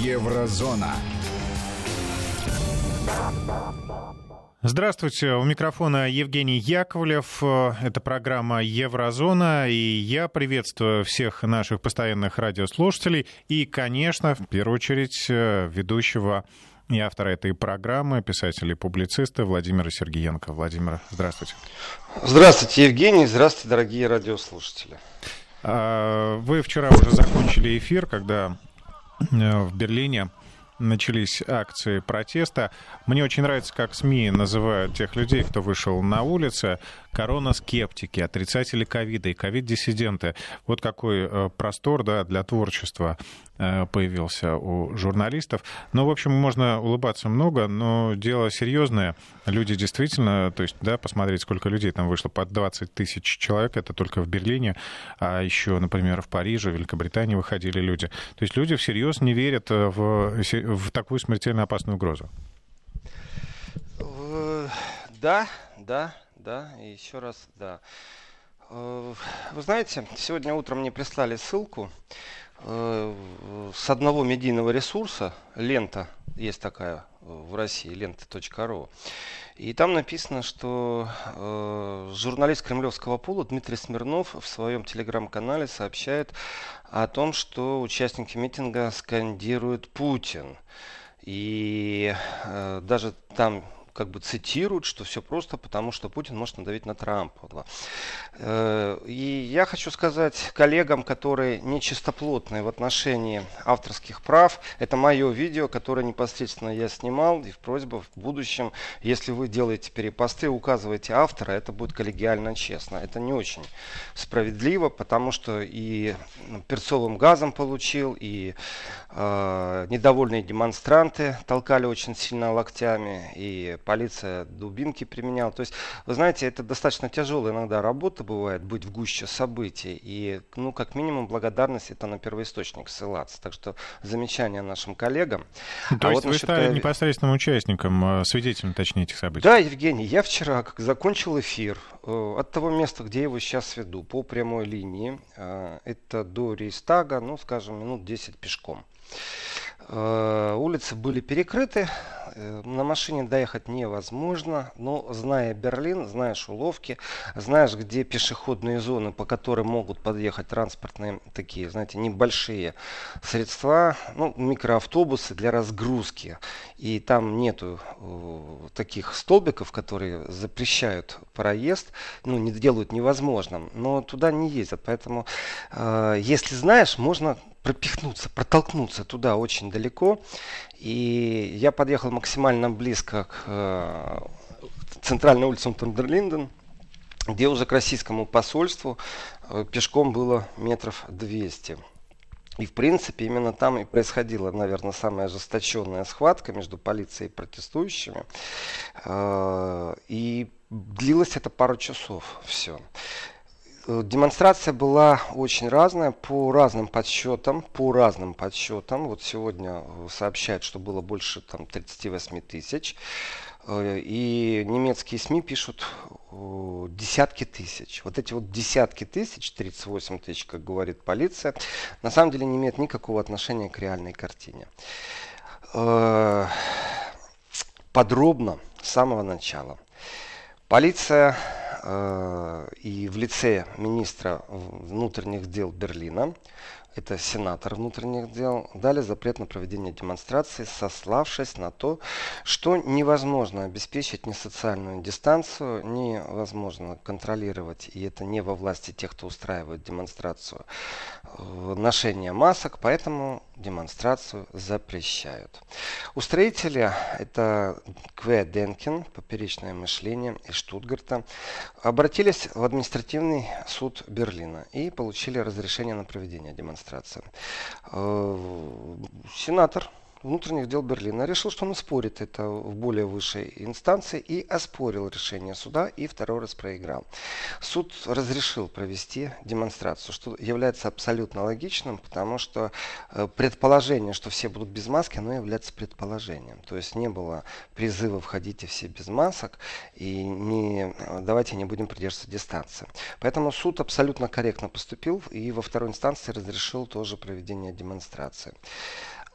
Еврозона. Здравствуйте, у микрофона Евгений Яковлев. Это программа «Еврозона», и я приветствую всех наших постоянных радиослушателей и, конечно, в первую очередь, ведущего и автора этой программы, писателя и публициста Владимира Сергеенко. Владимир, здравствуйте. Здравствуйте, Евгений. Здравствуйте, дорогие радиослушатели. А, вы вчера уже закончили эфир, когда э, в Берлине начались акции протеста. Мне очень нравится, как СМИ называют тех людей, кто вышел на улицы, корона-скептики, отрицатели ковида и ковид-диссиденты. Вот какой э, простор да, для творчества э, появился у журналистов. Ну, в общем, можно улыбаться много, но дело серьезное. Люди действительно, то есть, да, посмотреть, сколько людей там вышло, под 20 тысяч человек, это только в Берлине, а еще, например, в Париже, в Великобритании выходили люди. То есть люди всерьез не верят в, в такую смертельно опасную угрозу. Э, да, да, да, и еще раз, да. Э, вы знаете, сегодня утром мне прислали ссылку э, с одного медийного ресурса, лента, есть такая в России, лента.ру. И там написано, что э, журналист кремлевского пола Дмитрий Смирнов в своем телеграм-канале сообщает о том, что участники митинга скандируют Путин. И э, даже там как бы цитируют, что все просто потому, что Путин может надавить на Трампа. Э, и я хочу сказать коллегам, которые нечистоплотные в отношении авторских прав, это мое видео, которое непосредственно я снимал, и в просьбу в будущем, если вы делаете перепосты, указывайте автора, это будет коллегиально честно. Это не очень справедливо, потому что и перцовым газом получил, и э, недовольные демонстранты толкали очень сильно локтями, и полиция дубинки применяла. То есть, вы знаете, это достаточно тяжелая иногда работа бывает, быть в гуще событий. И, ну, как минимум, благодарность это на первоисточник ссылаться. Так что замечание нашим коллегам. То а есть вот вы стали непосредственным участником, э, свидетелем, точнее, этих событий? Да, Евгений, я вчера, как закончил эфир, э, от того места, где я его сейчас веду, по прямой линии, э, это до Рейстага, ну, скажем, минут 10 пешком. Улицы были перекрыты, Э, на машине доехать невозможно, но зная Берлин, знаешь уловки, знаешь, где пешеходные зоны, по которым могут подъехать транспортные такие, знаете, небольшие средства, ну, микроавтобусы для разгрузки. И там нету э, таких столбиков, которые запрещают проезд, ну, не делают невозможным, но туда не ездят. Поэтому, э, если знаешь, можно пропихнуться, протолкнуться туда очень далеко. И я подъехал максимально близко к э, центральной улице Тундерлинден, где уже к российскому посольству э, пешком было метров 200. И, в принципе, именно там и происходила, наверное, самая ожесточенная схватка между полицией и протестующими. Э, и длилось это пару часов все. Э, демонстрация была очень разная, по разным подсчетам, по разным подсчетам. Вот сегодня э, сообщают, что было больше там, 38 тысяч. Э, и немецкие СМИ пишут десятки тысяч. Вот эти вот десятки тысяч, 38 тысяч, как говорит полиция, на самом деле не имеют никакого отношения к реальной картине. Подробно, с самого начала. Полиция э, и в лице министра внутренних дел Берлина это сенатор внутренних дел, дали запрет на проведение демонстрации, сославшись на то, что невозможно обеспечить ни социальную дистанцию, невозможно контролировать, и это не во власти тех, кто устраивает демонстрацию, э, ношение масок, поэтому демонстрацию запрещают. Устроители, это Кве Денкин, поперечное мышление из Штутгарта, обратились в административный суд Берлина и получили разрешение на проведение демонстрации. Э, сенатор внутренних дел Берлина решил, что он спорит это в более высшей инстанции и оспорил решение суда и второй раз проиграл. Суд разрешил провести демонстрацию, что является абсолютно логичным, потому что э, предположение, что все будут без маски, оно является предположением. То есть не было призыва входите все без масок и не, давайте не будем придерживаться дистанции. Поэтому суд абсолютно корректно поступил и во второй инстанции разрешил тоже проведение демонстрации.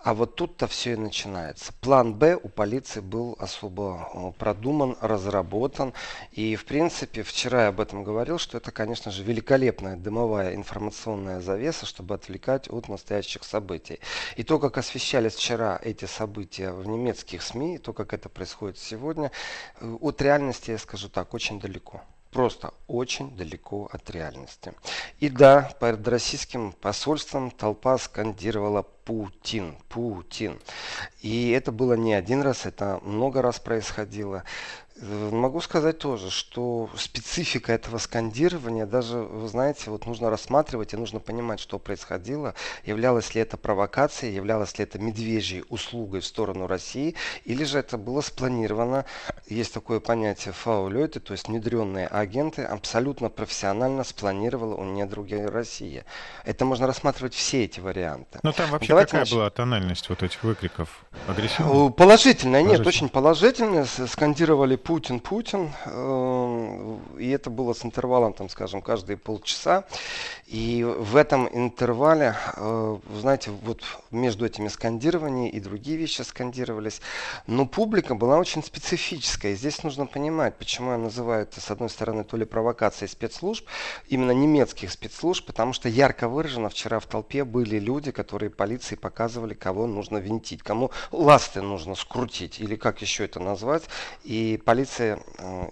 А вот тут-то все и начинается. План Б у полиции был особо э, продуман, разработан. И, в принципе, вчера я об этом говорил, что это, конечно же, великолепная дымовая информационная завеса, чтобы отвлекать от настоящих событий. И то, как освещались вчера эти события в немецких СМИ, и то, как это происходит сегодня, э, от реальности, я скажу так, очень далеко просто очень далеко от реальности. И да, перед российским посольством толпа скандировала Путин, Путин. И это было не один раз, это много раз происходило. Могу сказать тоже, что специфика этого скандирования, даже, вы знаете, вот нужно рассматривать и нужно понимать, что происходило, являлось ли это провокацией, являлось ли это медвежьей услугой в сторону России, или же это было спланировано, есть такое понятие фаулеты, то есть внедренные агенты, абсолютно профессионально спланировала у недруги России. Это можно рассматривать все эти варианты. Но там вообще Давайте какая нач... была тональность вот этих выкриков? Агрессивная? Положительная, нет, очень положительная. Скандировали Путин, Путин. Эм, и это было с интервалом, там, скажем, каждые полчаса. И в этом интервале, э, знаете, вот между этими скандированиями и другие вещи скандировались. Но публика была очень специфическая. И здесь нужно понимать, почему я называю это, с одной стороны, то ли провокацией спецслужб, именно немецких спецслужб, потому что ярко выражено вчера в толпе были люди, которые полиции показывали, кого нужно винтить, кому ласты нужно скрутить, или как еще это назвать. И полиция э,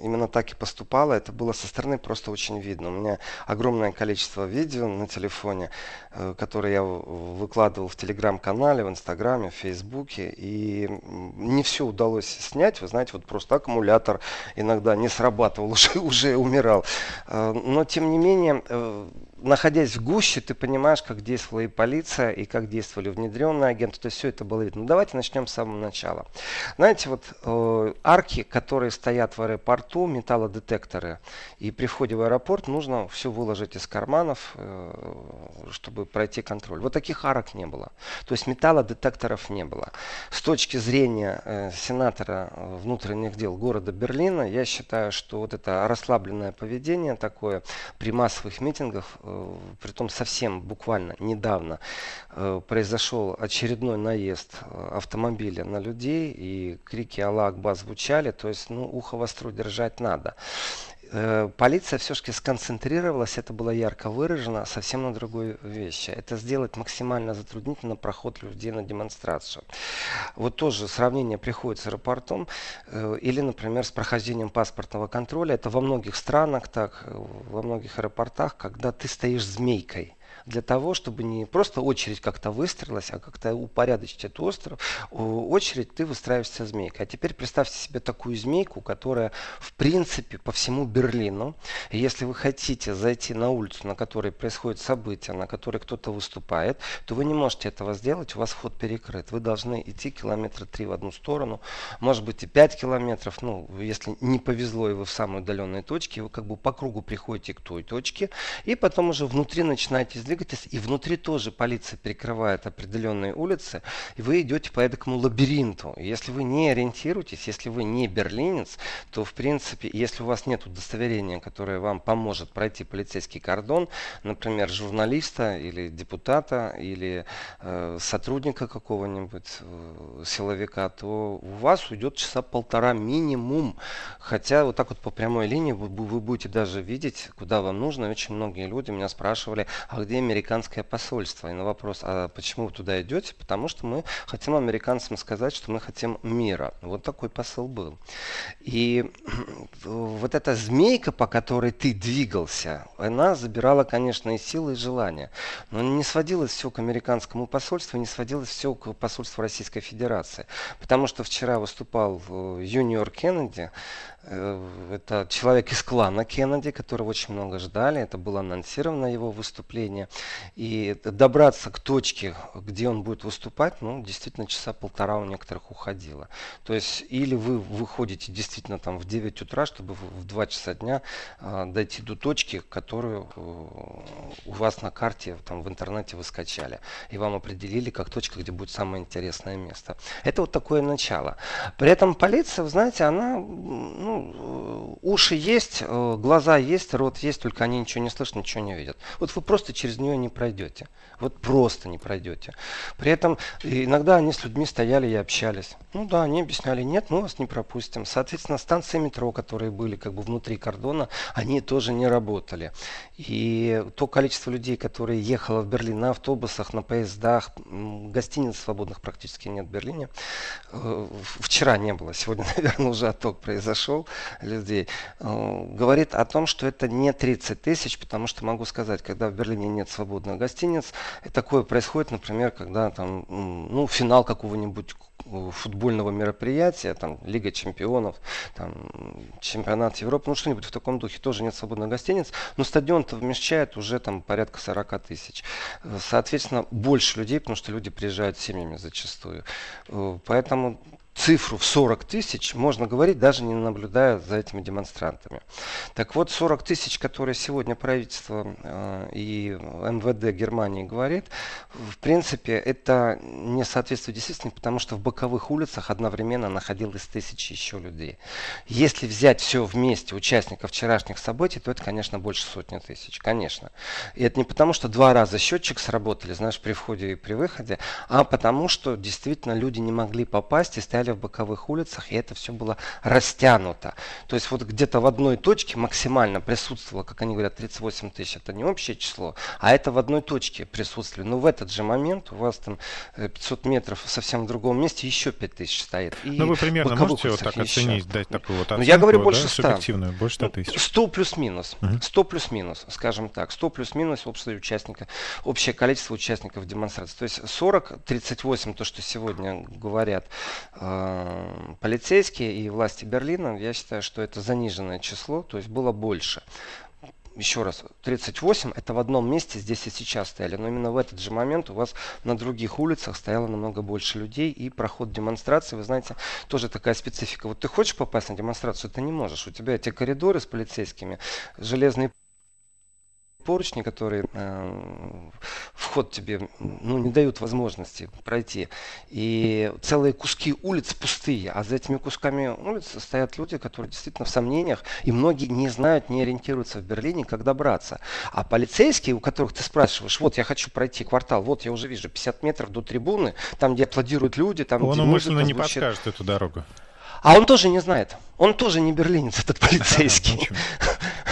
именно так и поступала. Это было со стороны просто очень видно. У меня огромное количество видео на телефоне, э, которые я выкладывал в телеграм-канале, в инстаграме, в фейсбуке. И не все удалось снять. Вы знаете, вот просто аккумулятор иногда не срабатывал, уже, уже умирал. Э, но тем не менее, находясь в гуще, ты понимаешь, как действовала и полиция, и как действовали внедренные агенты. То есть все это было видно. Ну, давайте начнем с самого начала. Знаете, вот э, арки, которые стоят в аэропорту, металлодетекторы, и при входе в аэропорт нужно все выложить из карманов, э, чтобы пройти контроль. Вот таких арок не было. То есть металлодетекторов не было. С точки зрения э, сенатора внутренних дел города Берлина, я считаю, что вот это расслабленное поведение такое при массовых митингах э, притом совсем буквально недавно э, произошел очередной наезд э, автомобиля на людей, и крики «Аллах Акбар» звучали, то есть, ну, ухо востро держать надо. Полиция все-таки сконцентрировалась, это было ярко выражено, совсем на другой вещи. Это сделать максимально затруднительно проход людей на демонстрацию. Вот тоже сравнение приходит с аэропортом или, например, с прохождением паспортного контроля. Это во многих странах так, во многих аэропортах, когда ты стоишь змейкой для того, чтобы не просто очередь как-то выстроилась, а как-то упорядочить эту остров, очередь ты выстраиваешься змейкой. А теперь представьте себе такую змейку, которая в принципе по всему Берлину, если вы хотите зайти на улицу, на которой происходит событие, на которой кто-то выступает, то вы не можете этого сделать, у вас вход перекрыт. Вы должны идти километра три в одну сторону, может быть и 5 километров, ну, если не повезло и вы в самой удаленной точке, вы как бы по кругу приходите к той точке, и потом уже внутри начинаете двигаться двигаетесь, и внутри тоже полиция перекрывает определенные улицы, и вы идете по этому лабиринту. Если вы не ориентируетесь, если вы не берлинец, то в принципе, если у вас нет удостоверения, которое вам поможет пройти полицейский кордон, например, журналиста или депутата или э, сотрудника какого-нибудь э, силовика, то у вас уйдет часа полтора минимум. Хотя вот так вот по прямой линии вы, вы будете даже видеть, куда вам нужно. Очень многие люди меня спрашивали, а где американское посольство. И на вопрос, а почему вы туда идете? Потому что мы хотим американцам сказать, что мы хотим мира. Вот такой посыл был. И вот эта змейка, по которой ты двигался, она забирала, конечно, и силы, и желания. Но не сводилось все к американскому посольству, не сводилось все к посольству Российской Федерации. Потому что вчера выступал э, юниор Кеннеди, это человек из клана Кеннеди, которого очень много ждали. Это было анонсировано его выступление. И добраться к точке, где он будет выступать, ну, действительно, часа полтора у некоторых уходило. То есть, или вы выходите действительно там в 9 утра, чтобы в 2 часа дня э, дойти до точки, которую э, у вас на карте там в интернете вы скачали. И вам определили как точка, где будет самое интересное место. Это вот такое начало. При этом полиция, вы знаете, она ну, Ну, уши есть, э, глаза есть, рот есть, только они ничего не слышат, ничего не видят. Вот вы просто через нее не пройдете. Вот просто не пройдете. При этом иногда они с людьми стояли и общались. Ну да, они объясняли, нет, мы вас не пропустим. Соответственно, станции метро, которые были как бы внутри кордона, они тоже не работали. И то количество людей, которые ехало в Берлин на автобусах, на поездах, гостиниц свободных практически нет в Берлине. Э, вчера не было, сегодня, наверное, уже отток произошел людей. Э, говорит о том, что это не 30 тысяч, потому что могу сказать, когда в Берлине нет свободных гостиниц, такое происходит, например, когда там, ну, финал какого-нибудь футбольного мероприятия, там Лига чемпионов, там чемпионат Европы, ну что-нибудь в таком духе, тоже нет свободных гостиниц, но стадион-то вмещает уже там порядка 40 тысяч. Соответственно, больше людей, потому что люди приезжают семьями зачастую. Поэтому цифру в 40 тысяч можно говорить, даже не наблюдая за этими демонстрантами. Так вот, 40 тысяч, которые сегодня правительство э, и МВД Германии говорит, в принципе, это не соответствует действительности, потому что в боковых улицах одновременно находилось тысячи еще людей. Если взять все вместе участников вчерашних событий, то это, конечно, больше сотни тысяч, конечно. И это не потому, что два раза счетчик сработали, знаешь, при входе и при выходе, а потому, что действительно люди не могли попасть и стояли стояли в боковых улицах, и это все было растянуто. То есть вот где-то в одной точке максимально присутствовало, как они говорят, 38 тысяч. Это не общее число, а это в одной точке присутствовали. Но в этот же момент у вас там 500 э, метров совсем в другом месте еще 5 тысяч стоит. И ну вы примерно можете вот так еще. оценить, дать такую вот оценку, ну, Я говорю больше да, 100. Субъективную, больше 100 тысяч. 100 плюс-минус. Угу. 100 плюс-минус, скажем так. 100 плюс-минус общее, участника, общее количество участников демонстрации. То есть 40, 38, то, что сегодня говорят, Э, полицейские и власти Берлина, я считаю, что это заниженное число, то есть было больше. Еще раз, 38 это в одном месте здесь и сейчас стояли, но именно в этот же момент у вас на других улицах стояло намного больше людей и проход демонстрации, вы знаете, тоже такая специфика. Вот ты хочешь попасть на демонстрацию, ты не можешь. У тебя эти коридоры с полицейскими, железные поручни, которые э, вход тебе ну, не дают возможности пройти. И целые куски улиц пустые, а за этими кусками улиц стоят люди, которые действительно в сомнениях, и многие не знают, не ориентируются в Берлине, как добраться. А полицейские, у которых ты спрашиваешь, вот я хочу пройти квартал, вот я уже вижу 50 метров до трибуны, там, где аплодируют люди, там, Он где умышленно не подскажет эту дорогу. А он тоже не знает. Он тоже не берлинец, этот полицейский.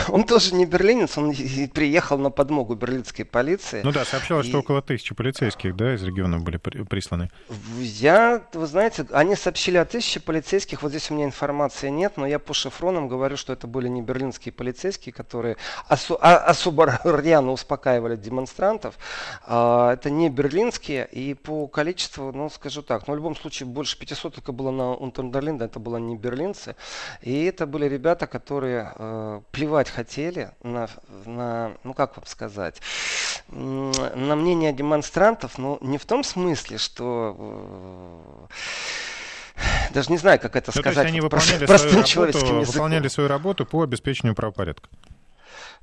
Он тоже не берлинец, он приехал на подмогу берлинской полиции. Ну да, сообщалось, и... что около тысячи полицейских, да, из региона были присланы. Я, вы знаете, они сообщили о тысяче полицейских, вот здесь у меня информации нет, но я по шифронам говорю, что это были не берлинские полицейские, которые осо- а, особо рьяно успокаивали демонстрантов. А, это не берлинские, и по количеству, ну, скажу так, но в любом случае больше 500 только было на Унтерндерлинда, это было не берлинцы. И это были ребята, которые э, плевать хотели на, на, ну как вам сказать, на мнение демонстрантов, но не в том смысле, что э, даже не знаю, как это ну, сказать. они выполняли простым свою работу, выполняли свою работу по обеспечению правопорядка.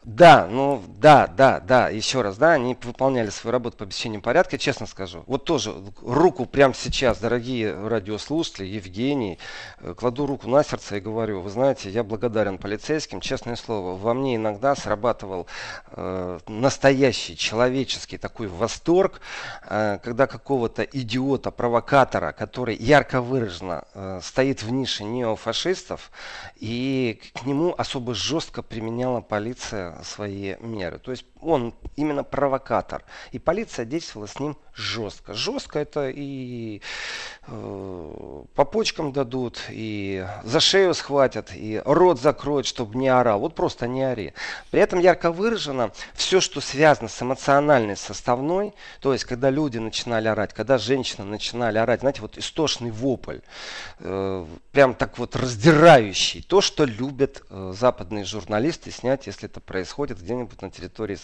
Да, ну да, да, да, еще раз, да, они выполняли свою работу по обеспечению порядка, честно скажу. Вот тоже руку прямо сейчас, дорогие радиослушатели, Евгений, э, кладу руку на сердце и говорю, вы знаете, я благодарен полицейским, честное слово, во мне иногда срабатывал э, настоящий человеческий такой восторг, э, когда какого-то идиота, провокатора, который ярко выраженно э, стоит в нише неофашистов, и к нему особо жестко применяла полиция свои меры. То есть он именно провокатор. И полиция действовала с ним жестко. Жестко это и э, по почкам дадут, и за шею схватят, и рот закроют, чтобы не орал. Вот просто не ори. При этом ярко выражено все, что связано с эмоциональной составной, то есть когда люди начинали орать, когда женщины начинали орать, знаете, вот истошный вопль, э, прям так вот раздирающий, то, что любят э, западные журналисты снять, если это происходит где-нибудь на территории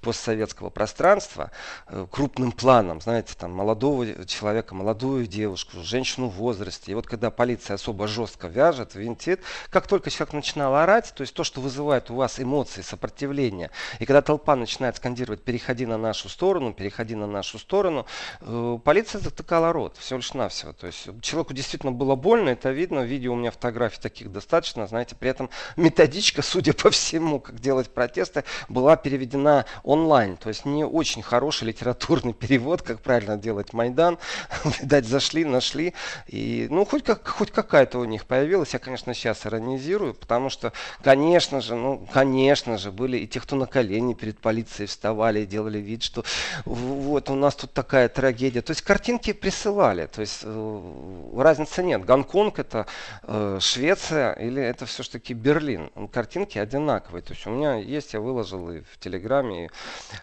постсоветского пространства э, крупным планом, знаете, там молодого человека, молодую девушку, женщину в возрасте. И вот когда полиция особо жестко вяжет, винтит, как только человек начинал орать, то есть то, что вызывает у вас эмоции, сопротивление, и когда толпа начинает скандировать «переходи на нашу сторону», «переходи на нашу сторону», э, полиция затыкала рот, всего лишь навсего. То есть человеку действительно было больно, это видно, видео у меня фотографий таких достаточно, знаете, при этом методичка, судя по всему, как делать протесты, была переведена онлайн, то есть не очень хороший литературный перевод, как правильно делать Майдан, видать, зашли, нашли, и, ну, хоть, как, хоть какая-то у них появилась, я, конечно, сейчас иронизирую, потому что, конечно же, ну, конечно же, были и те, кто на колени перед полицией вставали и делали вид, что вот у нас тут такая трагедия, то есть картинки присылали, то есть э, разницы нет, Гонконг это э, Швеция или это все-таки Берлин, картинки одинаковые, то есть у меня есть, я выложил и в Телеграме, и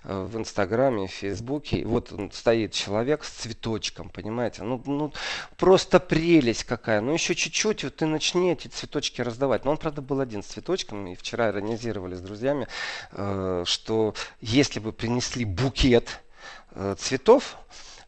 э, в Инстаграме, в Фейсбуке, и вот стоит человек с цветочком, понимаете, ну, ну просто прелесть какая, ну еще чуть-чуть, вот ты начни эти цветочки раздавать, но он, правда, был один с цветочком, и вчера иронизировали с друзьями, э, что если бы принесли букет э, цветов,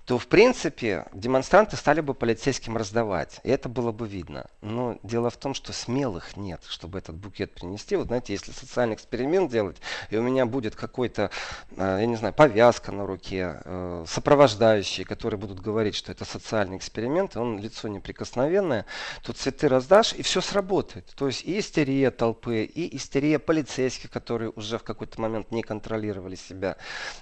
то, в принципе, демонстранты стали бы полицейским раздавать. И это было бы видно. Но дело в том, что смелых нет, чтобы этот букет принести. Вот знаете, если социальный эксперимент делать, и у меня будет какой-то, э, я не знаю, повязка на руке, э, сопровождающие, которые будут говорить, что это социальный эксперимент, и он лицо неприкосновенное, то цветы раздашь, и все сработает. То есть и истерия толпы, и истерия полицейских, которые уже в какой-то момент не контролировали себя,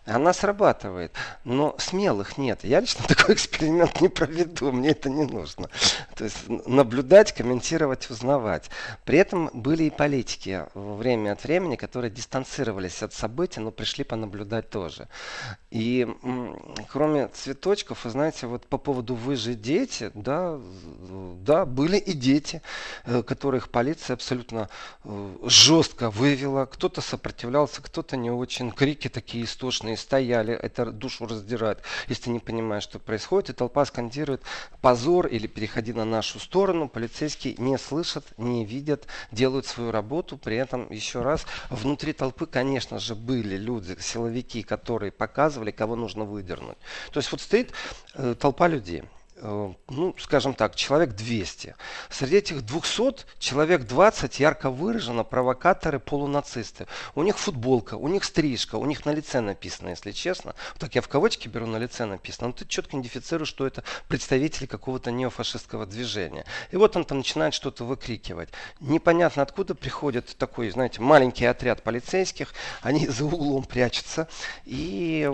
она срабатывает. Но смелых нет. Я я лично такой эксперимент не проведу, мне это не нужно. То есть наблюдать, комментировать, узнавать. При этом были и политики время от времени, которые дистанцировались от событий, но пришли понаблюдать тоже. И кроме цветочков, вы знаете, вот по поводу «вы же дети», да, да, были и дети, э, которых полиция абсолютно э, жестко вывела. Кто-то сопротивлялся, кто-то не очень. Крики такие истошные стояли, это душу раздирает, если не понимаешь понимая, что происходит, и толпа скандирует «позор» или «переходи на нашу сторону». Полицейские не слышат, не видят, делают свою работу. При этом, еще раз, внутри толпы, конечно же, были люди, силовики, которые показывали, кого нужно выдернуть. То есть вот стоит э, толпа людей. Э, ну, скажем так, человек 200. Среди этих 200 человек 20 ярко выражено провокаторы, полунацисты. У них футболка, у них стрижка, у них на лице написано, если честно. Так я в кавычки беру на лице написано. Но ты четко идентифицируешь, что это представители какого-то неофашистского движения. И вот он там начинает что-то выкрикивать. Непонятно откуда приходит такой, знаете, маленький отряд полицейских. Они за углом прячутся. И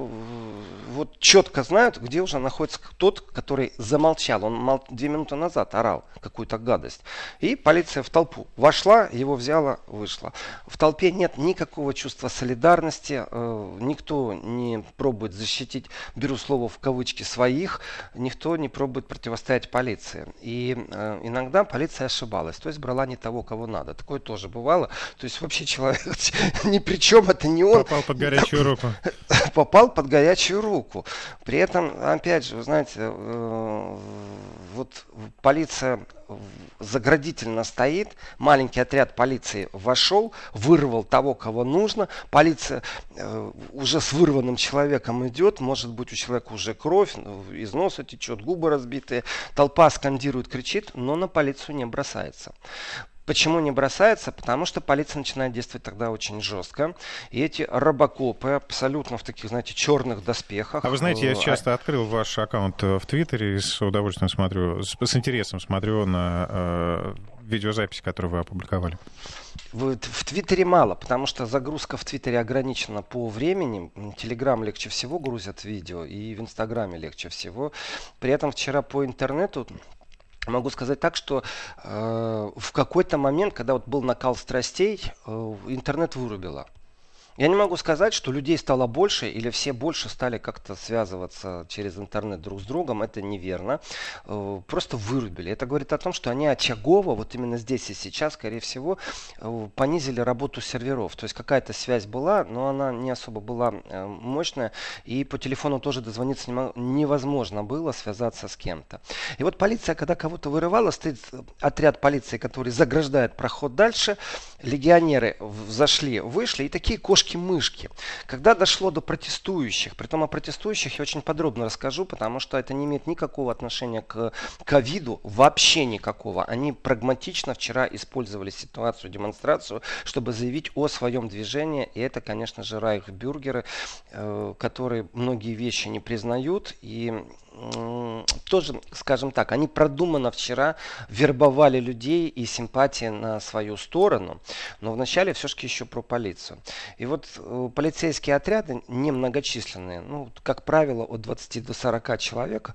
вот четко знают, где уже находится тот, который замолчал. Он мол... две минуты назад орал какую-то гадость. И полиция в толпу вошла, его взяла, вышла. В толпе нет никакого чувства солидарности. Э, никто не пробует защитить, беру слово в кавычки, своих. Никто не пробует противостоять полиции. И э, иногда полиция ошибалась. То есть брала не того, кого надо. Такое тоже бывало. То есть вообще человек ни при чем, это не он. Попал под горячую руку. Попал под горячую руку. При этом, опять же, вы знаете, э, вот полиция заградительно стоит, маленький отряд полиции вошел, вырвал того, кого нужно, полиция э, уже с вырванным человеком идет, может быть у человека уже кровь, ну, из носа течет, губы разбитые, толпа скандирует, кричит, но на полицию не бросается. Почему не бросается? Потому что полиция начинает действовать тогда очень жестко. И эти робокопы абсолютно в таких, знаете, черных доспехах. А вы знаете, я э, часто открыл ваш аккаунт э, в Твиттере и с удовольствием смотрю, с, с интересом смотрю на э, видеозапись, которую вы опубликовали. В, в Твиттере мало, потому что загрузка в Твиттере ограничена по времени. Телеграм легче всего грузят видео, и в Инстаграме легче всего. При этом вчера по интернету Могу сказать так, что э, в какой-то момент, когда вот был накал страстей, э, интернет вырубило. Я не могу сказать, что людей стало больше или все больше стали как-то связываться через интернет друг с другом. Это неверно. Э, просто вырубили. Это говорит о том, что они очагово, вот именно здесь и сейчас, скорее всего, э, понизили работу серверов. То есть какая-то связь была, но она не особо была э, мощная. И по телефону тоже дозвониться невозможно было, связаться с кем-то. И вот полиция, когда кого-то вырывала, стоит отряд полиции, который заграждает проход дальше. Легионеры зашли, вышли, и такие кошки кошки-мышки. Когда дошло до протестующих, при том о протестующих я очень подробно расскажу, потому что это не имеет никакого отношения к ковиду, вообще никакого. Они прагматично вчера использовали ситуацию, демонстрацию, чтобы заявить о своем движении. И это, конечно же, райхбюргеры, э, которые многие вещи не признают и тоже, скажем так, они продуманно вчера вербовали людей и симпатии на свою сторону, но вначале все-таки еще про полицию. И вот э, полицейские отряды немногочисленные, ну, как правило, от 20 до 40 человек,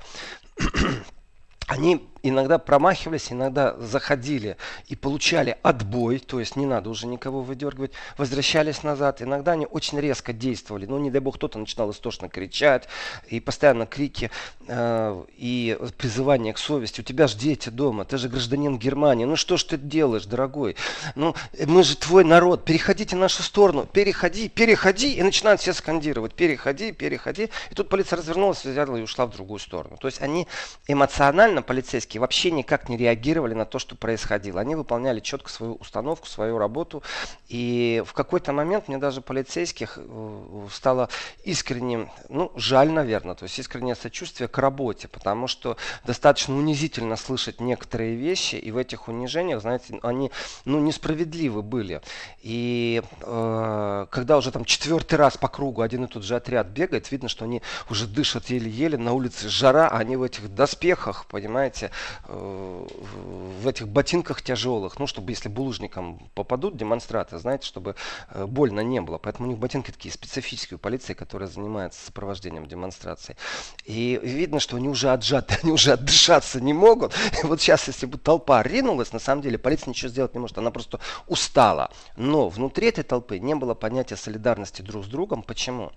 они иногда промахивались, иногда заходили и получали отбой, то есть не надо уже никого выдергивать, возвращались назад. Иногда они очень резко действовали. Ну, не дай бог, кто-то начинал истошно кричать, и постоянно крики э, и призывание к совести. У тебя же дети дома, ты же гражданин Германии. Ну, что ж ты делаешь, дорогой? Ну, мы же твой народ, переходите в нашу сторону, переходи, переходи. И начинают все скандировать, переходи, переходи. И тут полиция развернулась, взяла и ушла в другую сторону. То есть они эмоционально, полицейские, полицейские вообще никак не реагировали на то, что происходило. Они выполняли четко свою установку, свою работу. И в какой-то момент мне даже полицейских э, стало искренним, ну, жаль, наверное, то есть искреннее сочувствие к работе, потому что достаточно унизительно слышать некоторые вещи, и в этих унижениях, знаете, они, ну, несправедливы были. И э, когда уже там четвертый раз по кругу один и тот же отряд бегает, видно, что они уже дышат еле-еле, на улице жара, а они в этих доспехах, понимаете, в этих ботинках тяжелых, ну, чтобы если булыжником попадут демонстраты, знаете, чтобы э, больно не было. Поэтому у них ботинки такие специфические у полиции, которая занимается сопровождением демонстраций. И видно, что они уже отжаты, они уже отдышаться не могут. И вот сейчас, если бы толпа ринулась, на самом деле полиция ничего сделать не может, она просто устала. Но внутри этой толпы не было понятия солидарности друг с другом. Почему?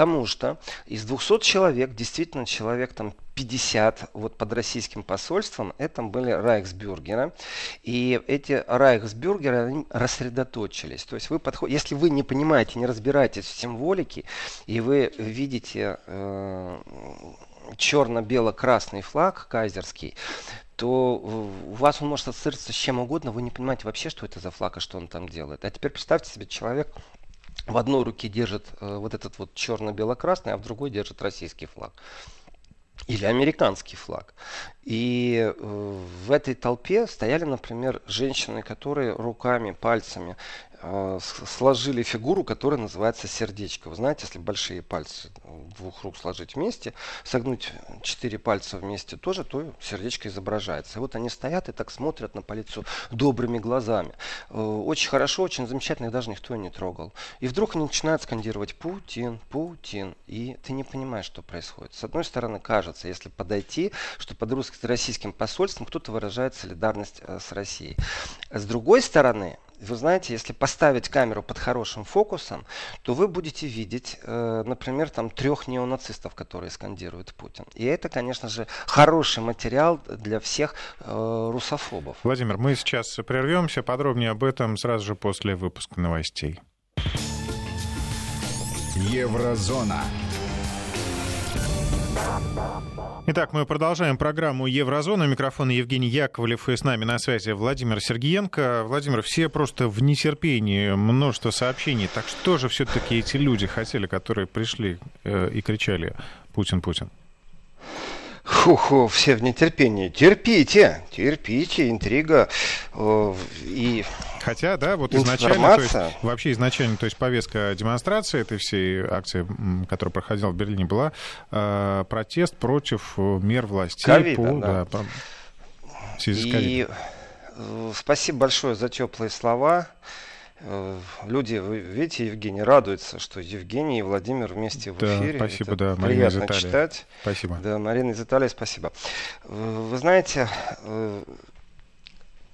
Потому что из 200 человек, действительно человек там 50 вот под российским посольством, это были райхсбюргеры. И эти райхсбюргеры они рассредоточились. То есть вы подход... если вы не понимаете, не разбираетесь в символике, и вы видите э, черно-бело-красный флаг кайзерский, то у вас он может ассоциироваться с чем угодно, вы не понимаете вообще, что это за флаг и что он там делает. А теперь представьте себе, человек в одной руке держит э, вот этот вот черно-бело-красный, а в другой держит российский флаг. Или американский флаг. И э, в этой толпе стояли, например, женщины, которые руками, пальцами сложили фигуру, которая называется сердечко. Вы знаете, если большие пальцы двух рук сложить вместе, согнуть четыре пальца вместе тоже, то сердечко изображается. И вот они стоят и так смотрят на полицию добрыми глазами. Э, очень хорошо, очень замечательно, их даже никто не трогал. И вдруг они начинают скандировать «Путин, Путин», и ты не понимаешь, что происходит. С одной стороны, кажется, если подойти, что под российским посольством кто-то выражает солидарность э, с Россией. С другой стороны, вы знаете, если поставить камеру под хорошим фокусом, то вы будете видеть, э, например, там трех неонацистов, которые скандируют Путин. И это, конечно же, хороший материал для всех э, русофобов. Владимир, мы сейчас прервемся. Подробнее об этом сразу же после выпуска новостей. Еврозона. Итак, мы продолжаем программу Еврозона. Микрофон Евгений Яковлев и с нами на связи Владимир Сергиенко. Владимир, все просто в нетерпении, множество сообщений. Так что же все-таки эти люди хотели, которые пришли э, и кричали «Путин, Путин»? Ху-ху, все в нетерпении. Терпите, терпите, интрига э, и Хотя, да, вот изначально, то есть, вообще изначально, то есть повестка демонстрации этой всей акции, которая проходила в Берлине, была э, протест против э, мер властей COVID, по, да. Да, по, в связи и э, спасибо большое за теплые слова. Э, люди, вы видите, Евгений радуется, что Евгений и Владимир вместе в да, эфире. Спасибо, Это да, Марина приятно из Италии. читать. Спасибо. Да, Марина из Италии, спасибо. Вы знаете,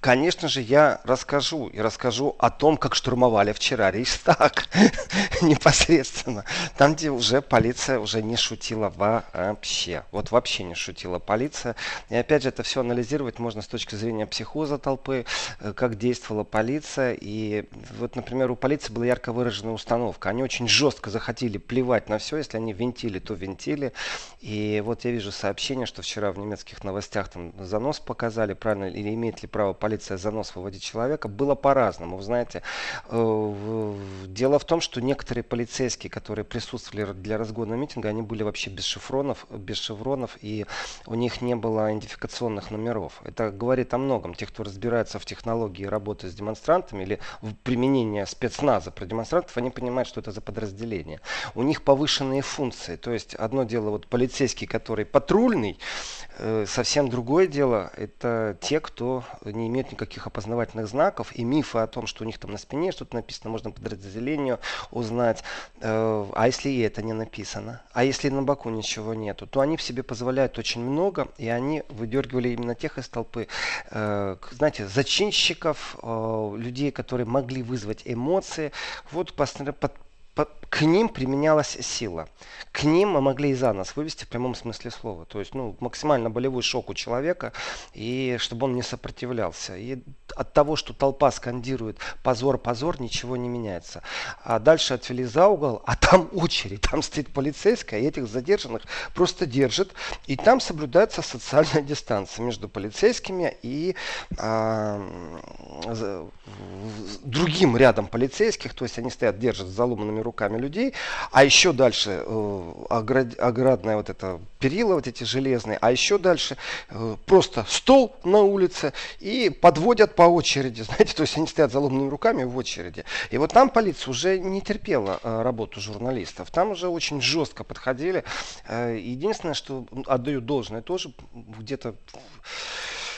Конечно же, я расскажу и расскажу о том, как штурмовали вчера Рейхстаг непосредственно. Там, где уже полиция уже не шутила вообще. Вот вообще не шутила полиция. И опять же, это все анализировать можно с точки зрения психоза толпы, э, как действовала полиция. И вот, например, у полиции была ярко выраженная установка. Они очень жестко захотели плевать на все. Если они винтили, то винтили. И вот я вижу сообщение, что вчера в немецких новостях там занос показали, правильно, или имеет ли право полиция полиция занос выводить человека, было по-разному. Вы знаете, э, дело в том, что некоторые полицейские, которые присутствовали для разгона митинга, они были вообще без шифронов, без шевронов, и у них не было идентификационных номеров. Это говорит о многом. Те, кто разбирается в технологии работы с демонстрантами или в применении спецназа про демонстрантов, они понимают, что это за подразделение. У них повышенные функции. То есть одно дело вот полицейский, который патрульный, э, совсем другое дело это те, кто не имеет никаких опознавательных знаков и мифы о том, что у них там на спине что-то написано, можно подразделению узнать. Э, а если и это не написано? А если на боку ничего нету? То они в себе позволяют очень много, и они выдергивали именно тех из толпы, э, знаете, зачинщиков, людей, которые могли вызвать эмоции. Вот под, к ним применялась сила. К ним мы могли и за нас вывести в прямом смысле слова. То есть ну, максимально болевой шок у человека, и чтобы он не сопротивлялся. И от того, что толпа скандирует «позор, позор», ничего не меняется. А дальше отвели за угол, а там очередь, там стоит полицейская, и этих задержанных просто держит. И там соблюдается социальная дистанция между полицейскими и а, другим рядом полицейских. То есть они стоят, держат заломанными руками людей, а еще дальше э, оград, оградная вот эта перила вот эти железные, а еще дальше э, просто стол на улице и подводят по очереди, знаете, то есть они стоят заломными руками в очереди. И вот там полиция уже не терпела э, работу журналистов, там уже очень жестко подходили. Э, единственное, что отдаю должное тоже где-то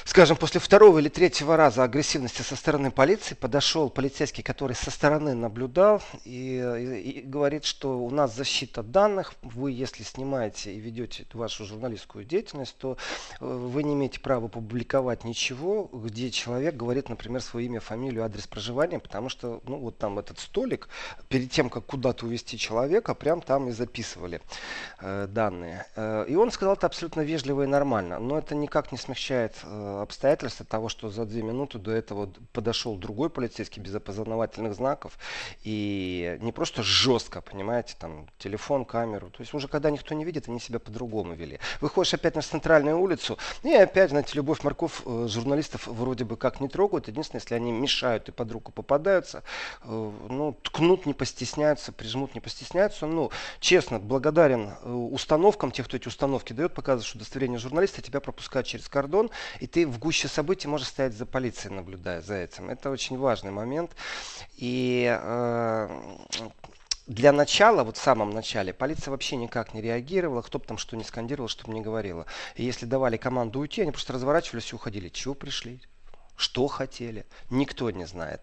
скажем, после второго или третьего раза агрессивности со стороны полиции подошел полицейский, который со стороны наблюдал и, и, и говорит, что у нас защита данных, вы если снимаете и ведете вашу журналистскую деятельность, то э, вы не имеете права публиковать ничего, где человек говорит, например, свое имя, фамилию, адрес проживания, потому что, ну, вот там этот столик, перед тем, как куда-то увезти человека, прям там и записывали э, данные. Э, и он сказал это абсолютно вежливо и нормально, но это никак не смягчает э, обстоятельства того, что за две минуты до этого подошел другой полицейский без опознавательных знаков и не просто жестко, понимаете, там телефон, камеру. То есть уже когда никто не видит, они себя по-другому вели. Выходишь опять на центральную улицу, и опять, знаете, любовь морков э, журналистов вроде бы как не трогают. Единственное, если они мешают и под руку попадаются, э, ну, ткнут не постесняются, прижмут не постесняются. Ну, честно, благодарен э, установкам, тех, кто эти установки дает, показывает, что удостоверение журналиста тебя пропускают через кордон, и ты в гуще событий можешь стоять за полицией, наблюдая за этим. Это очень важный момент. И э, для начала, вот в самом начале, полиция вообще никак не реагировала, кто бы там что ни скандировал, что бы ни говорила. И если давали команду уйти, они просто разворачивались и уходили. Чего пришли? Что хотели, никто не знает.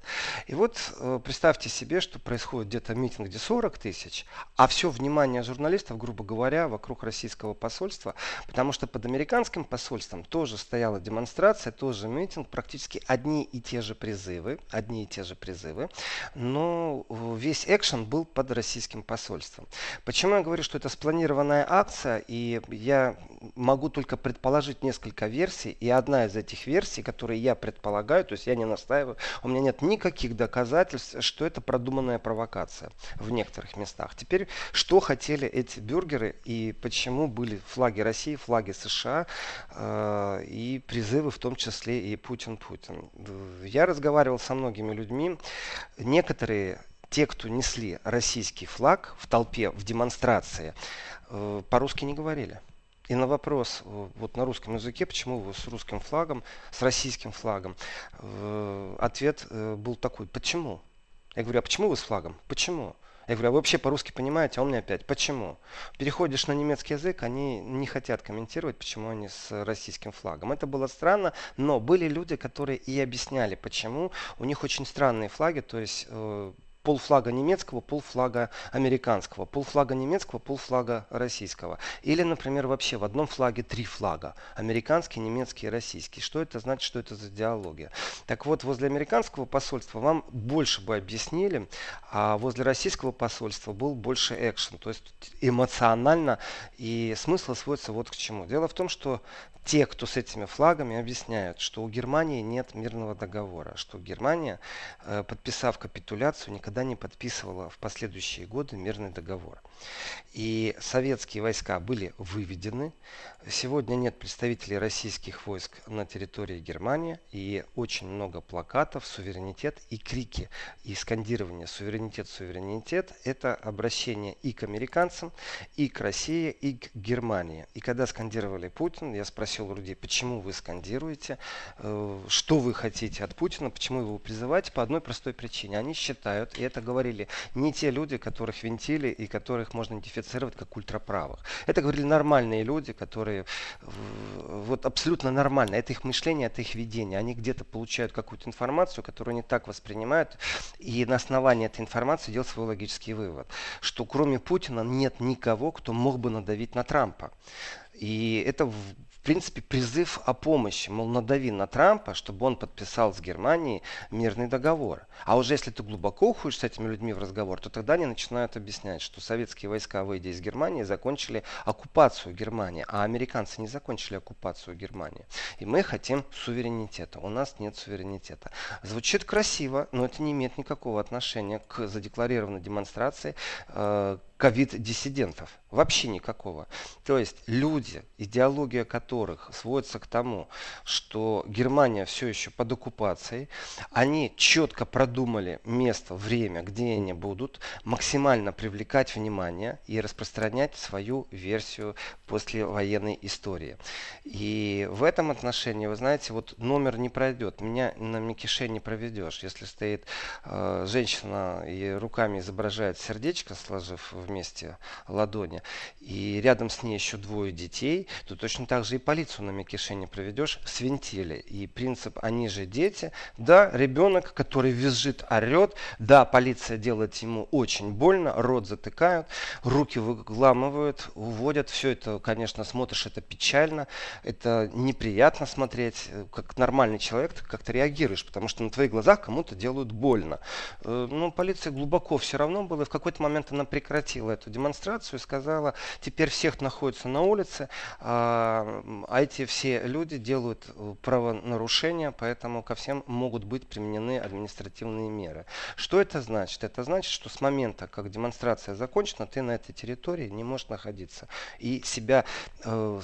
И вот э, представьте себе, что происходит где-то митинг, где 40 тысяч, а все внимание журналистов, грубо говоря, вокруг российского посольства, потому что под американским посольством тоже стояла демонстрация, тоже митинг, практически одни и те же призывы, одни и те же призывы, но весь экшен был под российским посольством. Почему я говорю, что это спланированная акция, и я могу только предположить несколько версий, и одна из этих версий, которые я предполагаю, то есть я не настаиваю, у меня нет никаких доказательств, что это продуманная провокация в некоторых местах. Теперь, что хотели эти бюргеры и почему были флаги России, флаги США э, и призывы в том числе и Путин-Путин. Я разговаривал со многими людьми, некоторые те, кто несли российский флаг в толпе, в демонстрации, э, по-русски не говорили. И на вопрос э, вот на русском языке, почему вы с русским флагом, с российским флагом, э, ответ э, был такой, почему? Я говорю, а почему вы с флагом? Почему? Я говорю, а вы вообще по-русски понимаете? А он мне опять, почему? Переходишь на немецкий язык, они не хотят комментировать, почему они с российским флагом. Это было странно, но были люди, которые и объясняли, почему. У них очень странные флаги, то есть полфлага немецкого, полфлага американского, полфлага немецкого, полфлага российского. Или, например, вообще в одном флаге три флага. Американский, немецкий и российский. Что это значит, что это за идеология? Так вот, возле американского посольства вам больше бы объяснили, а возле российского посольства был больше экшен, то есть эмоционально. И смысл сводится вот к чему. Дело в том, что те, кто с этими флагами, объясняют, что у Германии нет мирного договора, что Германия, э, подписав капитуляцию, никогда не подписывала в последующие годы мирный договор. И советские войска были выведены. Сегодня нет представителей российских войск на территории Германии. И очень много плакатов «Суверенитет» и крики. И скандирование «Суверенитет, суверенитет» – это обращение и к американцам, и к России, и к Германии. И когда скандировали Путин, я спросил у людей, почему вы скандируете, э, что вы хотите от Путина, почему его призываете, по одной простой причине. Они считают, и это говорили не те люди, которых винтили и которых можно идентифицировать как ультраправых. Это говорили нормальные люди, которые вот абсолютно нормально. Это их мышление, это их видение. Они где-то получают какую-то информацию, которую они так воспринимают, и на основании этой информации делают свой логический вывод, что кроме Путина нет никого, кто мог бы надавить на Трампа. И это принципе, призыв о помощи. Мол, надави на Трампа, чтобы он подписал с Германией мирный договор. А уже если ты глубоко уходишь с этими людьми в разговор, то тогда они начинают объяснять, что советские войска, выйдя из Германии, закончили оккупацию Германии, а американцы не закончили оккупацию Германии. И мы хотим суверенитета. У нас нет суверенитета. Звучит красиво, но это не имеет никакого отношения к задекларированной демонстрации э, ковид-диссидентов. Вообще никакого. То есть люди, идеология которых сводится к тому, что Германия все еще под оккупацией, они четко продумали место, время, где они будут, максимально привлекать внимание и распространять свою версию послевоенной истории. И в этом отношении, вы знаете, вот номер не пройдет, меня на Микише не проведешь. Если стоит э, женщина и руками изображает сердечко, сложив вместе ладони, и рядом с ней еще двое детей, то точно так же и полицию на Микише не проведешь, свинтили. И принцип «они же дети», да, ребенок, который визжит, орет, да, полиция делает ему очень больно, рот затыкают, руки выламывают, уводят, все это, конечно, смотришь, это печально, это неприятно смотреть, как нормальный человек, ты как-то реагируешь, потому что на твоих глазах кому-то делают больно. Э, Но ну, полиция глубоко все равно была, и в какой-то момент она прекратила эту демонстрацию и сказала, теперь всех находится на улице, а, а эти все люди делают э, правонарушения, поэтому ко всем могут быть применены административные меры. Что это значит? Это значит, что с момента, как демонстрация закончена, ты на этой территории не можешь находиться и себя, э,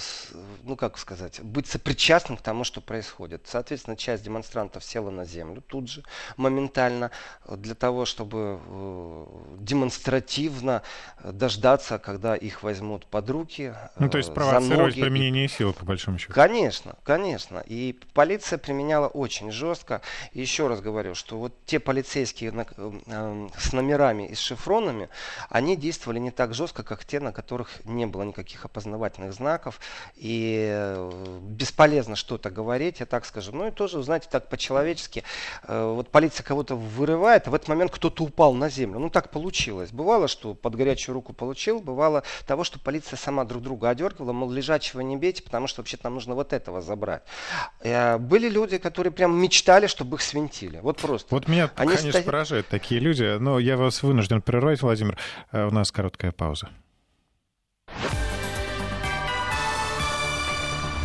ну как сказать, быть сопричастным к тому, что происходит. Соответственно, часть демонстрантов села на землю тут же, моментально, для того, чтобы э, демонстративно дождаться, когда их возьмут под руки. Ну, то есть э, провоцировать применение силы, по большому счету. Конечно, конечно. И полиция применяла очень жестко. И еще раз говорю, что вот те полицейские на, э, с номерами и с шифронами, они действовали не так жестко, как те, на которых не было никаких опознавательных знаков. И э, бесполезно что-то говорить, я так скажу. Ну и тоже, знаете, так по-человечески. Э, вот полиция кого-то вырывает, а в этот момент кто-то упал на землю. Ну так получилось. Бывало, что под горячую руку получил, бывало того, что полиция сама друг друга одергивала, мол, лежачего не бейте, потому что вообще нам нужно вот этого забрать. Э, были люди, которые прям мечтали, чтобы их свинтили. Вот просто. Вот меня, Они конечно, стоят... поражают такие люди, но я вас вынужден прервать, Владимир. Э, у нас короткая пауза.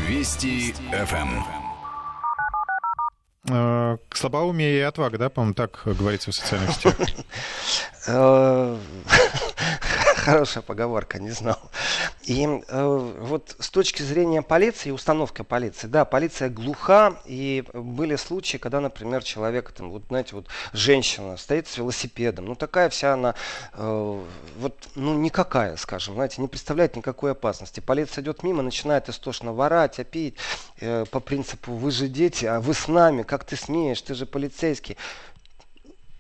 Вести ФМ. Э, слабоумие и отвага, да, по-моему, так говорится в социальных сетях. Хорошая поговорка, не знал. И э, вот с точки зрения полиции и установки полиции, да, полиция глуха, и были случаи, когда, например, человек, там, вот, знаете, вот женщина стоит с велосипедом, ну такая вся она, э, вот, ну никакая, скажем, знаете, не представляет никакой опасности. Полиция идет мимо, начинает истошно ворать, опить, э, по принципу, вы же дети, а вы с нами, как ты смеешь, ты же полицейский.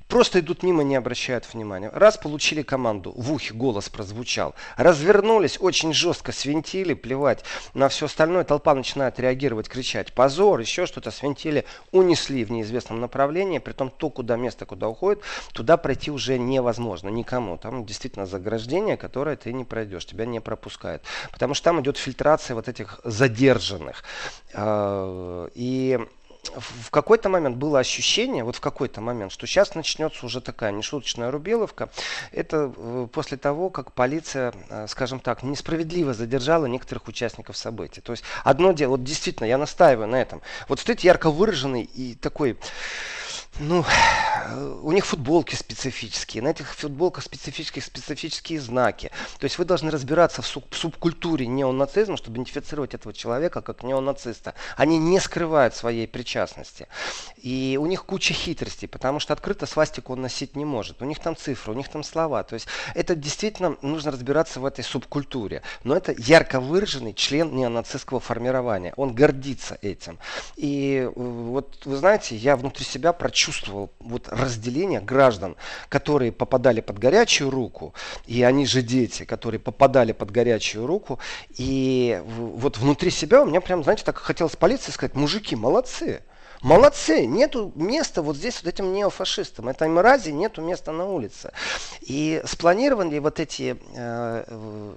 Просто идут мимо, не обращают внимания. Раз получили команду, в ухе голос прозвучал. Развернулись, очень жестко свинтили, плевать на все остальное. Толпа начинает реагировать, кричать. Позор, еще что-то свинтили, унесли в неизвестном направлении. Притом то, куда место, куда уходит, туда пройти уже невозможно никому. Там действительно заграждение, которое ты не пройдешь, тебя не пропускают. Потому что там идет фильтрация вот этих задержанных. А, и в какой-то момент было ощущение, вот в какой-то момент, что сейчас начнется уже такая нешуточная рубеловка. Это э, после того, как полиция, э, скажем так, несправедливо задержала некоторых участников событий. То есть одно дело, вот действительно, я настаиваю на этом. Вот стоит ярко выраженный и такой Ну, у них футболки специфические, на этих футболках специфические специфические знаки. То есть вы должны разбираться в суб- субкультуре неонацизма, чтобы идентифицировать этого человека как неонациста. Они не скрывают своей причастности. И у них куча хитростей, потому что открыто свастику он носить не может. У них там цифры, у них там слова. То есть это действительно нужно разбираться в этой субкультуре. Но это ярко выраженный член неонацистского формирования. Он гордится этим. И э, вот вы знаете, я внутри себя прочувствовал вот разделение граждан, которые попадали под горячую руку, и они же дети, которые попадали под горячую руку, и вот внутри себя у меня прям, знаете, так хотелось полиции сказать, мужики, молодцы. Молодцы, нету места вот здесь вот этим неофашистам. Этой мрази нету места на улице. И спланировали вот эти э,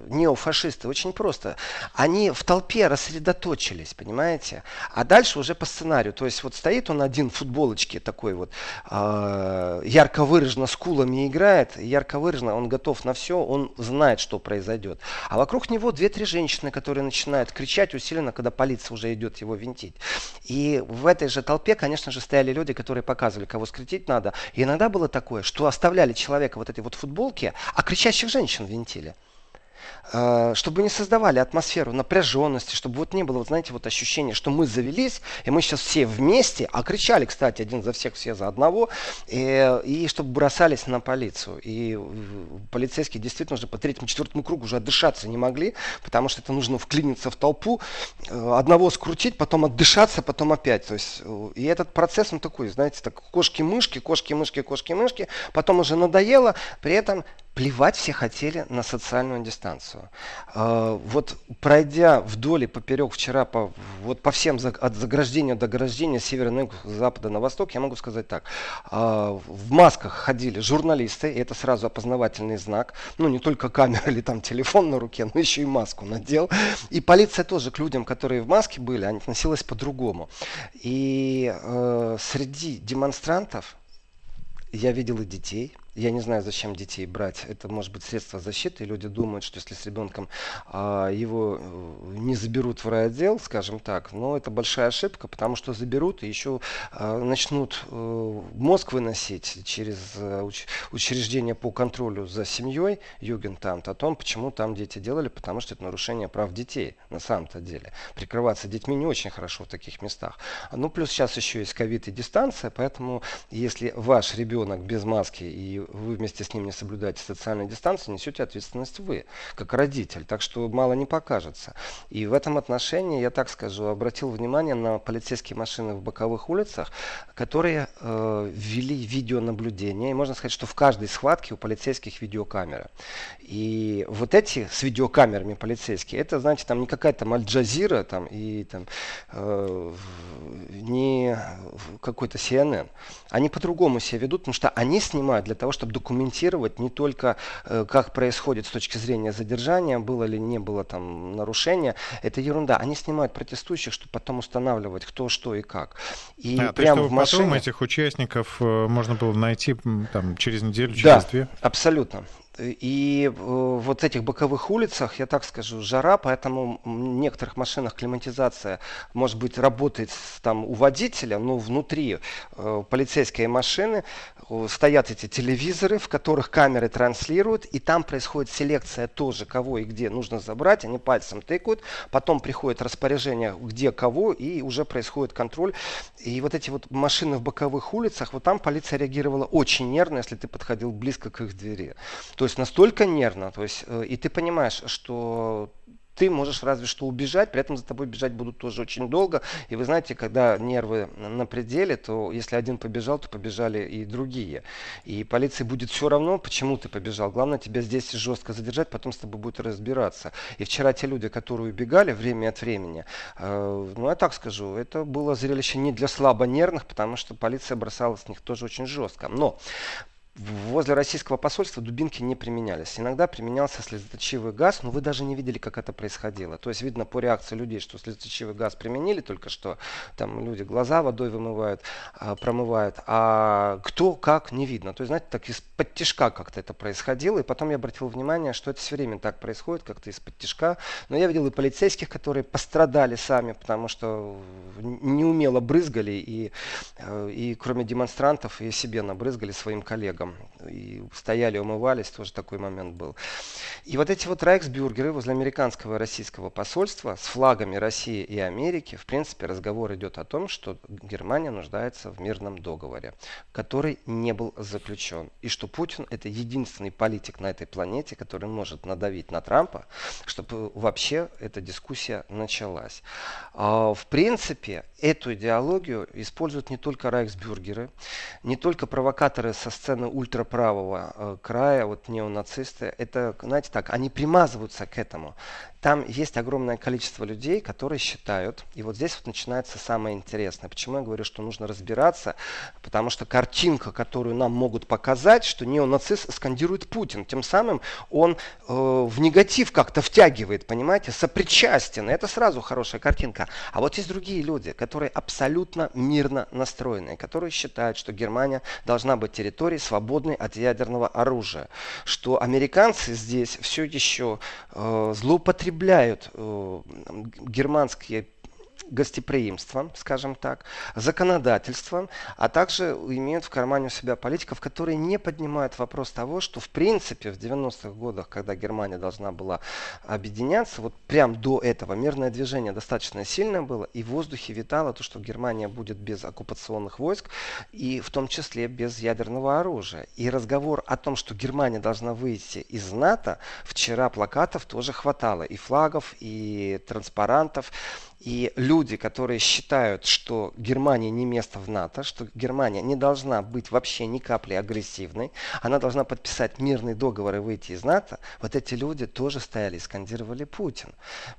неофашисты очень просто. Они в толпе рассредоточились, понимаете? А дальше уже по сценарию. То есть вот стоит он один в футболочке такой вот, э, ярко выраженно с кулами играет, ярко выраженно, он готов на все, он знает, что произойдет. А вокруг него две-три женщины, которые начинают кричать усиленно, когда полиция уже идет его винтить. И в этой же толпе, конечно же, стояли люди, которые показывали, кого скрутить надо. И иногда было такое, что оставляли человека вот этой вот футболке, а кричащих женщин винтили. Э, чтобы не создавали атмосферу напряженности, чтобы вот не было, вот знаете, вот ощущения, что мы завелись, и мы сейчас все вместе, а кричали, кстати, один за всех, все за одного, и, и чтобы бросались на полицию. И полицейские действительно уже по третьему, четвертому кругу уже отдышаться не могли, потому что это нужно вклиниться в толпу, э, одного скрутить, потом отдышаться, потом опять. То есть, э, и этот процесс, он такой, знаете, так кошки-мышки, кошки-мышки, кошки-мышки, потом уже надоело, при этом плевать все хотели на социальную дистанцию. А, вот пройдя вдоль и поперек вчера по, вот по всем от заграждения до ограждения с севера на юг, запада на восток, я могу сказать так. А, в масках ходили журналисты, и это сразу опознавательный знак. Ну, не только камера или там телефон на руке, но еще и маску надел. И полиция тоже к людям, которые в маске были, относилась по-другому. И э, среди демонстрантов я видел и детей, я не знаю, зачем детей брать. Это может быть средство защиты. Люди думают, что если с ребенком а, его э, не заберут в райотдел, скажем так, но это большая ошибка, потому что заберут и еще а, начнут а, мозг выносить через а, уч, учреждение по контролю за семьей, Югентамт, о том, почему там дети делали, потому что это нарушение прав детей на самом-то деле. Прикрываться детьми не очень хорошо в таких местах. Ну, плюс сейчас еще есть ковид и дистанция, поэтому если ваш ребенок без маски и вы вместе с ним не соблюдаете социальную дистанцию, несете ответственность вы, как родитель. Так что мало не покажется. И в этом отношении, я так скажу, обратил внимание на полицейские машины в боковых улицах, которые э, ввели видеонаблюдение. И можно сказать, что в каждой схватке у полицейских видеокамеры. И вот эти с видеокамерами полицейские, это, знаете, там не какая-то Аль-Джазира там, и там, э, не какой-то CNN. Они по-другому себя ведут, потому что они снимают для того, чтобы документировать не только, э, как происходит с точки зрения задержания, было ли не было там нарушения. Это ерунда. Они снимают протестующих, чтобы потом устанавливать, кто, что и как. И а, прямо в машине... потом этих участников э, можно было найти там, через неделю, через да, две? абсолютно. И э, вот этих боковых улицах, я так скажу, жара, поэтому в некоторых машинах климатизация, может быть, работает там у водителя, но внутри э, полицейской машины э, стоят эти телевизоры, в которых камеры транслируют, и там происходит селекция тоже, кого и где нужно забрать, они пальцем тыкают, потом приходит распоряжение, где кого, и уже происходит контроль. И вот эти вот машины в боковых улицах, вот там полиция реагировала очень нервно, если ты подходил близко к их двери. То есть настолько нервно, то есть, э, и ты понимаешь, что ты можешь разве что убежать, при этом за тобой бежать будут тоже очень долго. И вы знаете, когда нервы на пределе, то если один побежал, то побежали и другие. И полиции будет все равно, почему ты побежал. Главное тебя здесь жестко задержать, потом с тобой будет разбираться. И вчера те люди, которые убегали время от времени, э, ну я так скажу, это было зрелище не для слабонервных, потому что полиция бросала с них тоже очень жестко. Но возле российского посольства дубинки не применялись. Иногда применялся слезоточивый газ, но вы даже не видели, как это происходило. То есть видно по реакции людей, что слезоточивый газ применили только что. Там люди глаза водой вымывают, а, промывают. А кто, как, не видно. То есть, знаете, так из-под тяжка как-то это происходило. И потом я обратил внимание, что это все время так происходит, как-то из-под тяжка. Но я видел и полицейских, которые пострадали сами, потому что неумело брызгали. И, э, и кроме демонстрантов, и себе набрызгали своим коллегам и стояли, умывались, тоже такой момент был. И вот эти вот райксбюргеры возле американского и российского посольства с флагами России и Америки, в принципе, разговор идет о том, что Германия нуждается в мирном договоре, который не был заключен. И что Путин это единственный политик на этой планете, который может надавить на Трампа, чтобы вообще эта дискуссия началась. А, в принципе, эту идеологию используют не только райксбюргеры, не только провокаторы со сцены ультраправого э, края, вот неонацисты, это, знаете так, они примазываются к этому. Там есть огромное количество людей, которые считают, и вот здесь вот начинается самое интересное. Почему я говорю, что нужно разбираться? Потому что картинка, которую нам могут показать, что неонацист скандирует Путин, тем самым он э, в негатив как-то втягивает, понимаете, сопричастен. Это сразу хорошая картинка. А вот есть другие люди, которые абсолютно мирно настроенные, которые считают, что Германия должна быть территорией, свободной от ядерного оружия, что американцы здесь все еще э, злоупотребляют употребляют э, германские гостеприимством, скажем так, законодательством, а также имеют в кармане у себя политиков, которые не поднимают вопрос того, что в принципе в 90-х годах, когда Германия должна была объединяться, вот прям до этого мирное движение достаточно сильное было, и в воздухе витало то, что Германия будет без оккупационных войск, и в том числе без ядерного оружия. И разговор о том, что Германия должна выйти из НАТО, вчера плакатов тоже хватало, и флагов, и транспарантов, и люди, которые считают, что Германия не место в НАТО, что Германия не должна быть вообще ни капли агрессивной, она должна подписать мирный договор и выйти из НАТО, вот эти люди тоже стояли и скандировали Путин.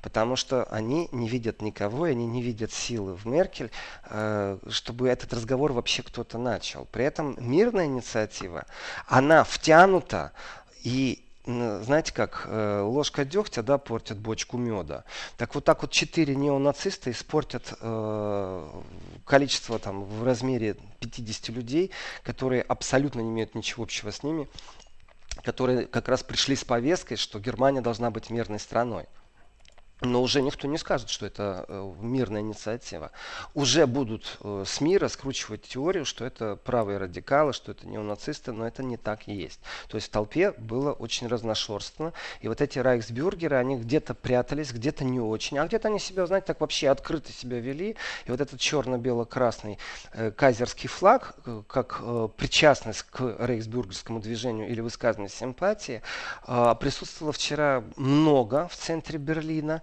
Потому что они не видят никого, они не видят силы в Меркель, э, чтобы этот разговор вообще кто-то начал. При этом мирная инициатива, она втянута и знаете как, э, ложка дегтя, да, портит бочку меда. Так вот так вот четыре неонациста испортят э, количество там в размере 50 людей, которые абсолютно не имеют ничего общего с ними, которые как раз пришли с повесткой, что Германия должна быть мирной страной. Но уже никто не скажет, что это э, мирная инициатива. Уже будут э, СМИ раскручивать теорию, что это правые радикалы, что это неонацисты, но это не так и есть. То есть в толпе было очень разношерстно. И вот эти райхсбюргеры, они где-то прятались, где-то не очень, а где-то они себя, знаете, так вообще открыто себя вели. И вот этот черно-бело-красный э, кайзерский флаг, э, как причастность к рейхсбюргерскому движению или высказывание симпатии, э, присутствовало вчера много в центре Берлина.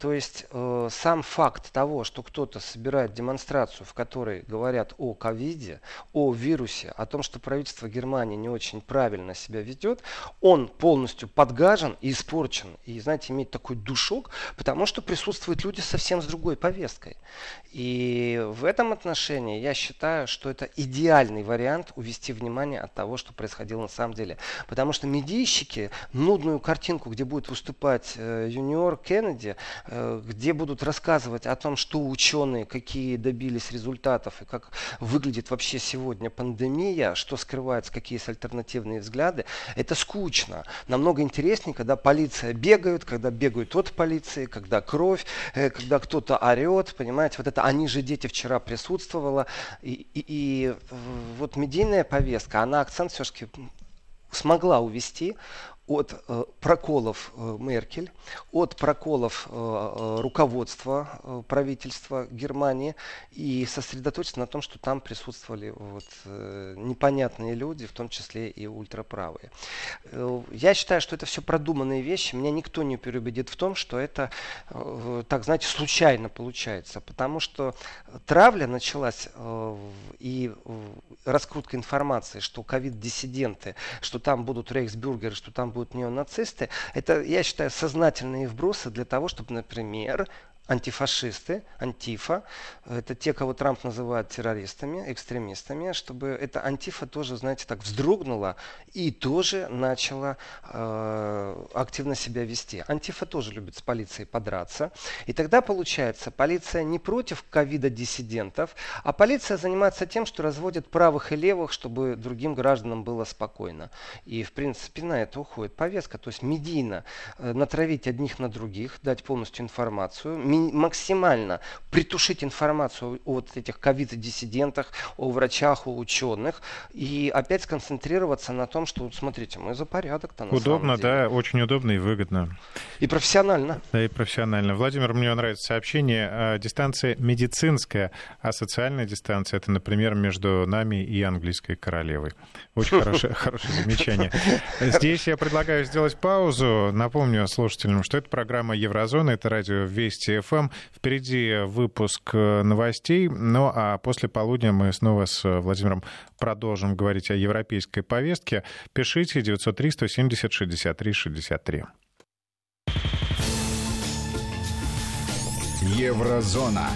То есть э, сам факт того, что кто-то собирает демонстрацию, в которой говорят о ковиде, о вирусе, о том, что правительство Германии не очень правильно себя ведет, он полностью подгажен и испорчен. И, знаете, имеет такой душок, потому что присутствуют люди совсем с другой повесткой. И в этом отношении я считаю, что это идеальный вариант увести внимание от того, что происходило на самом деле. Потому что медийщики нудную картинку, где будет выступать э, юниор Кеннеди, где будут рассказывать о том, что ученые, какие добились результатов и как выглядит вообще сегодня пандемия, что скрывается, какие есть альтернативные взгляды, это скучно. Намного интереснее, когда полиция бегает, когда бегают от полиции, когда кровь, э, когда кто-то орет, понимаете, вот это «они же дети» вчера присутствовало. И, и, и вот медийная повестка, она акцент все-таки смогла увести от э, проколов э, Меркель, от проколов э, руководства правительства Германии и сосредоточиться на том, что там присутствовали вот, непонятные люди, в том числе и ультраправые. Я считаю, что это все продуманные вещи. Меня никто не переубедит в том, что это, так знаете, случайно получается, потому что травля началась и раскрутка информации, что ковид-диссиденты, что там будут рейхсбюргеры, что там будут неонацисты, это, я считаю, сознательные вбросы для того, чтобы, например, антифашисты, антифа, это те, кого Трамп называет террористами, экстремистами, чтобы эта антифа тоже, знаете, так вздрогнула и тоже начала э, активно себя вести. Антифа тоже любит с полицией подраться. И тогда получается, полиция не против ковида-диссидентов, а полиция занимается тем, что разводит правых и левых, чтобы другим гражданам было спокойно. И, в принципе, на это уходит повестка. То есть медийно э, натравить одних на других, дать полностью информацию, максимально притушить информацию о вот этих ковид-диссидентах, о врачах, о ученых, и опять сконцентрироваться на том, что, вот смотрите, мы за порядок-то на Удобно, да, очень удобно и выгодно. И профессионально. Да, и профессионально. Владимир, мне нравится сообщение. А, дистанция медицинская, а социальная дистанция, это, например, между нами и английской королевой. Очень хорошее, хорошее замечание. Здесь я предлагаю сделать паузу. Напомню слушателям, что это программа Еврозона, это радио Вести ФМ. Впереди выпуск э, новостей. Ну а после полудня мы снова с Владимиром продолжим говорить о европейской повестке. Пишите 903 170 63 63. Еврозона.